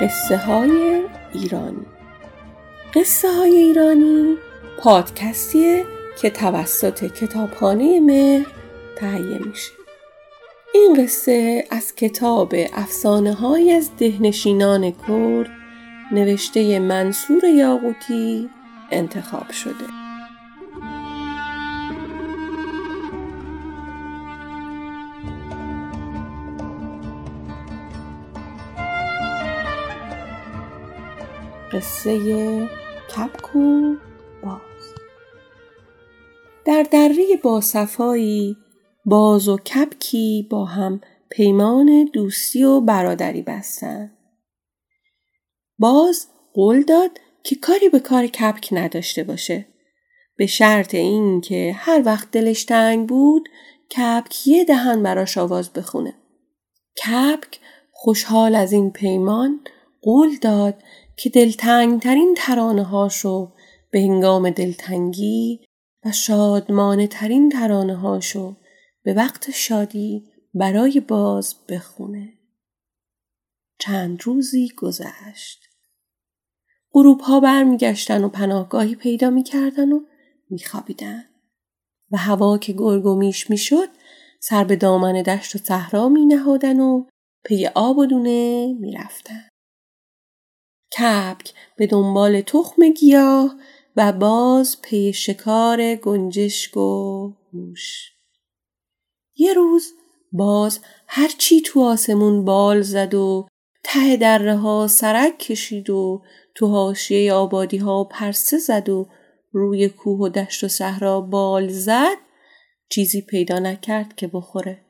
قصه های ایرانی. قصه های ایرانی پادکستیه که توسط کتابخانه مهر تهیه میشه. این قصه از کتاب افسانه های از دهنشینان کرد نوشته منصور یاقوتی انتخاب شده. قصه کپکو باز در دره باصفایی باز و کپکی با هم پیمان دوستی و برادری بستن. باز قول داد که کاری به کار کپک نداشته باشه. به شرط این که هر وقت دلش تنگ بود کپک یه دهن براش آواز بخونه. کپک خوشحال از این پیمان قول داد که دلتنگترین ترانه هاشو به هنگام دلتنگی و شادمانه ترین ترانه هاشو به وقت شادی برای باز بخونه. چند روزی گذشت. غروب ها برمیگشتن و پناهگاهی پیدا می‌کردن و میخوابیدن. و هوا که گرگ و میش می‌شد سر به دامن دشت و صحرا می نهادن و پی آب و دونه می‌رفتن. کپک به دنبال تخم گیاه و باز پی شکار گنجشک و موش. یه روز باز هرچی تو آسمون بال زد و ته دره ها سرک کشید و تو حاشیه آبادی ها پرسه زد و روی کوه و دشت و صحرا بال زد چیزی پیدا نکرد که بخوره.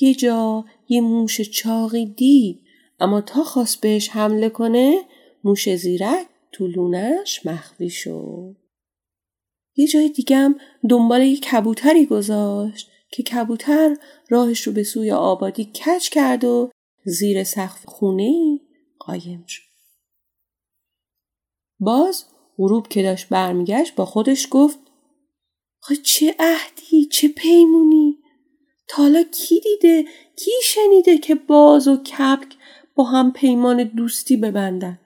یه جا یه موش چاقی دید اما تا خواست بهش حمله کنه موش زیرک تو لونش مخفی شد. یه جای دیگم دنبال یه کبوتری گذاشت که کبوتر راهش رو به سوی آبادی کچ کرد و زیر سقف خونه قایم شد. باز غروب که داشت برمیگشت با خودش گفت چه عهدی چه پیمونی تالا کی دیده کی شنیده که باز و کپک با هم پیمان دوستی ببندن.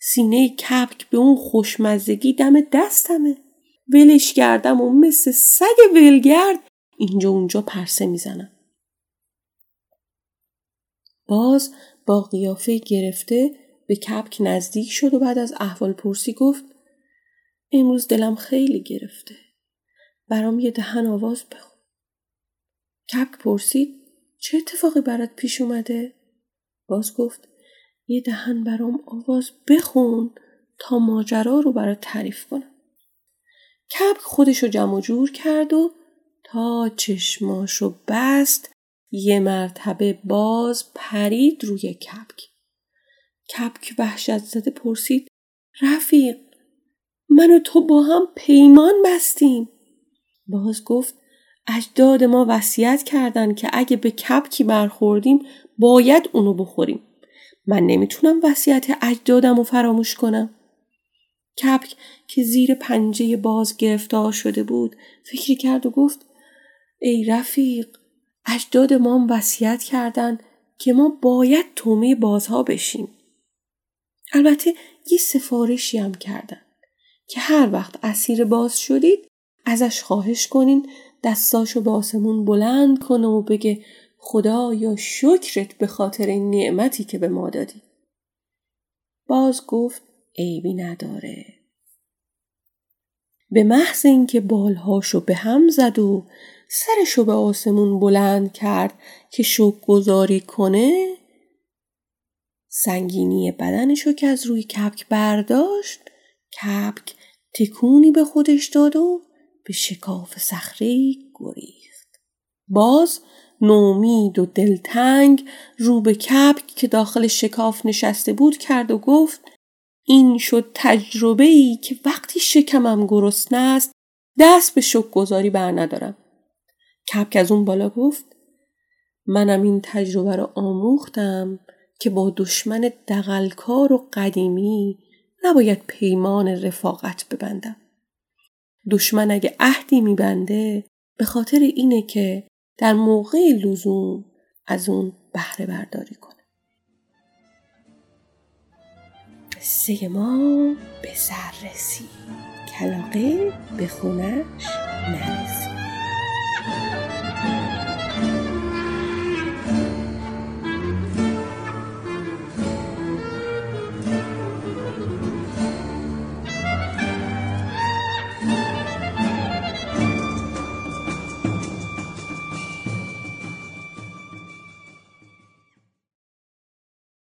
سینه کپک به اون خوشمزگی دم دستمه. ولش کردم و مثل سگ ولگرد اینجا اونجا پرسه می‌زنم. باز با قیافه گرفته به کپک نزدیک شد و بعد از احوال پرسی گفت امروز دلم خیلی گرفته. برام یه دهن آواز بخون. کپک پرسید چه اتفاقی برات پیش اومده؟ باز گفت یه دهن برام آواز بخون تا ماجرا رو برات تعریف کنم. کپک خودشو جمع جور کرد و تا چشماشو بست یه مرتبه باز پرید روی کپک. کپک وحشت زده پرسید رفیق من و تو با هم پیمان بستیم. باز گفت اجداد ما وصیت کردن که اگه به کپکی برخوردیم باید اونو بخوریم. من نمی‌تونم وصیت اجدادم رو فراموش کنم. کپک که زیر پنجه باز گرفتار شده بود فکری کرد و گفت ای رفیق اجداد ما وصیت کردن که ما باید تومه بازها بشیم. البته یه سفارشی هم کردن که هر وقت اسیر باز شدید ازش خواهش کنین دستاشو به آسمون بلند کنه و بگه خدایا شکرت به خاطر این نعمتی که به ما دادی. باز گفت عیبی نداره. به محض اینکه بالهاشو به هم زد و سرشو به آسمون بلند کرد که شک گذاری کنه سنگینی بدنشو که از روی کپک برداشت کپک تکونی به خودش داد و به شکاف صخره گریخت. باز نومید و دلتنگ رو به کپک که داخل شکاف نشسته بود کرد و گفت این شد تجربه ای که وقتی شکمم گرسنه است دست به شک گذاری بر ندارم. کپک از اون بالا گفت منم این تجربه رو آموختم که با دشمن دقلکار و قدیمی نباید پیمان رفاقت ببندم. دشمن اگه عهدی میبنده به خاطر اینه که در موقع لزوم از اون بهره برداری کنه. قصه ما به سر رسید کلاقه به خونش نرسید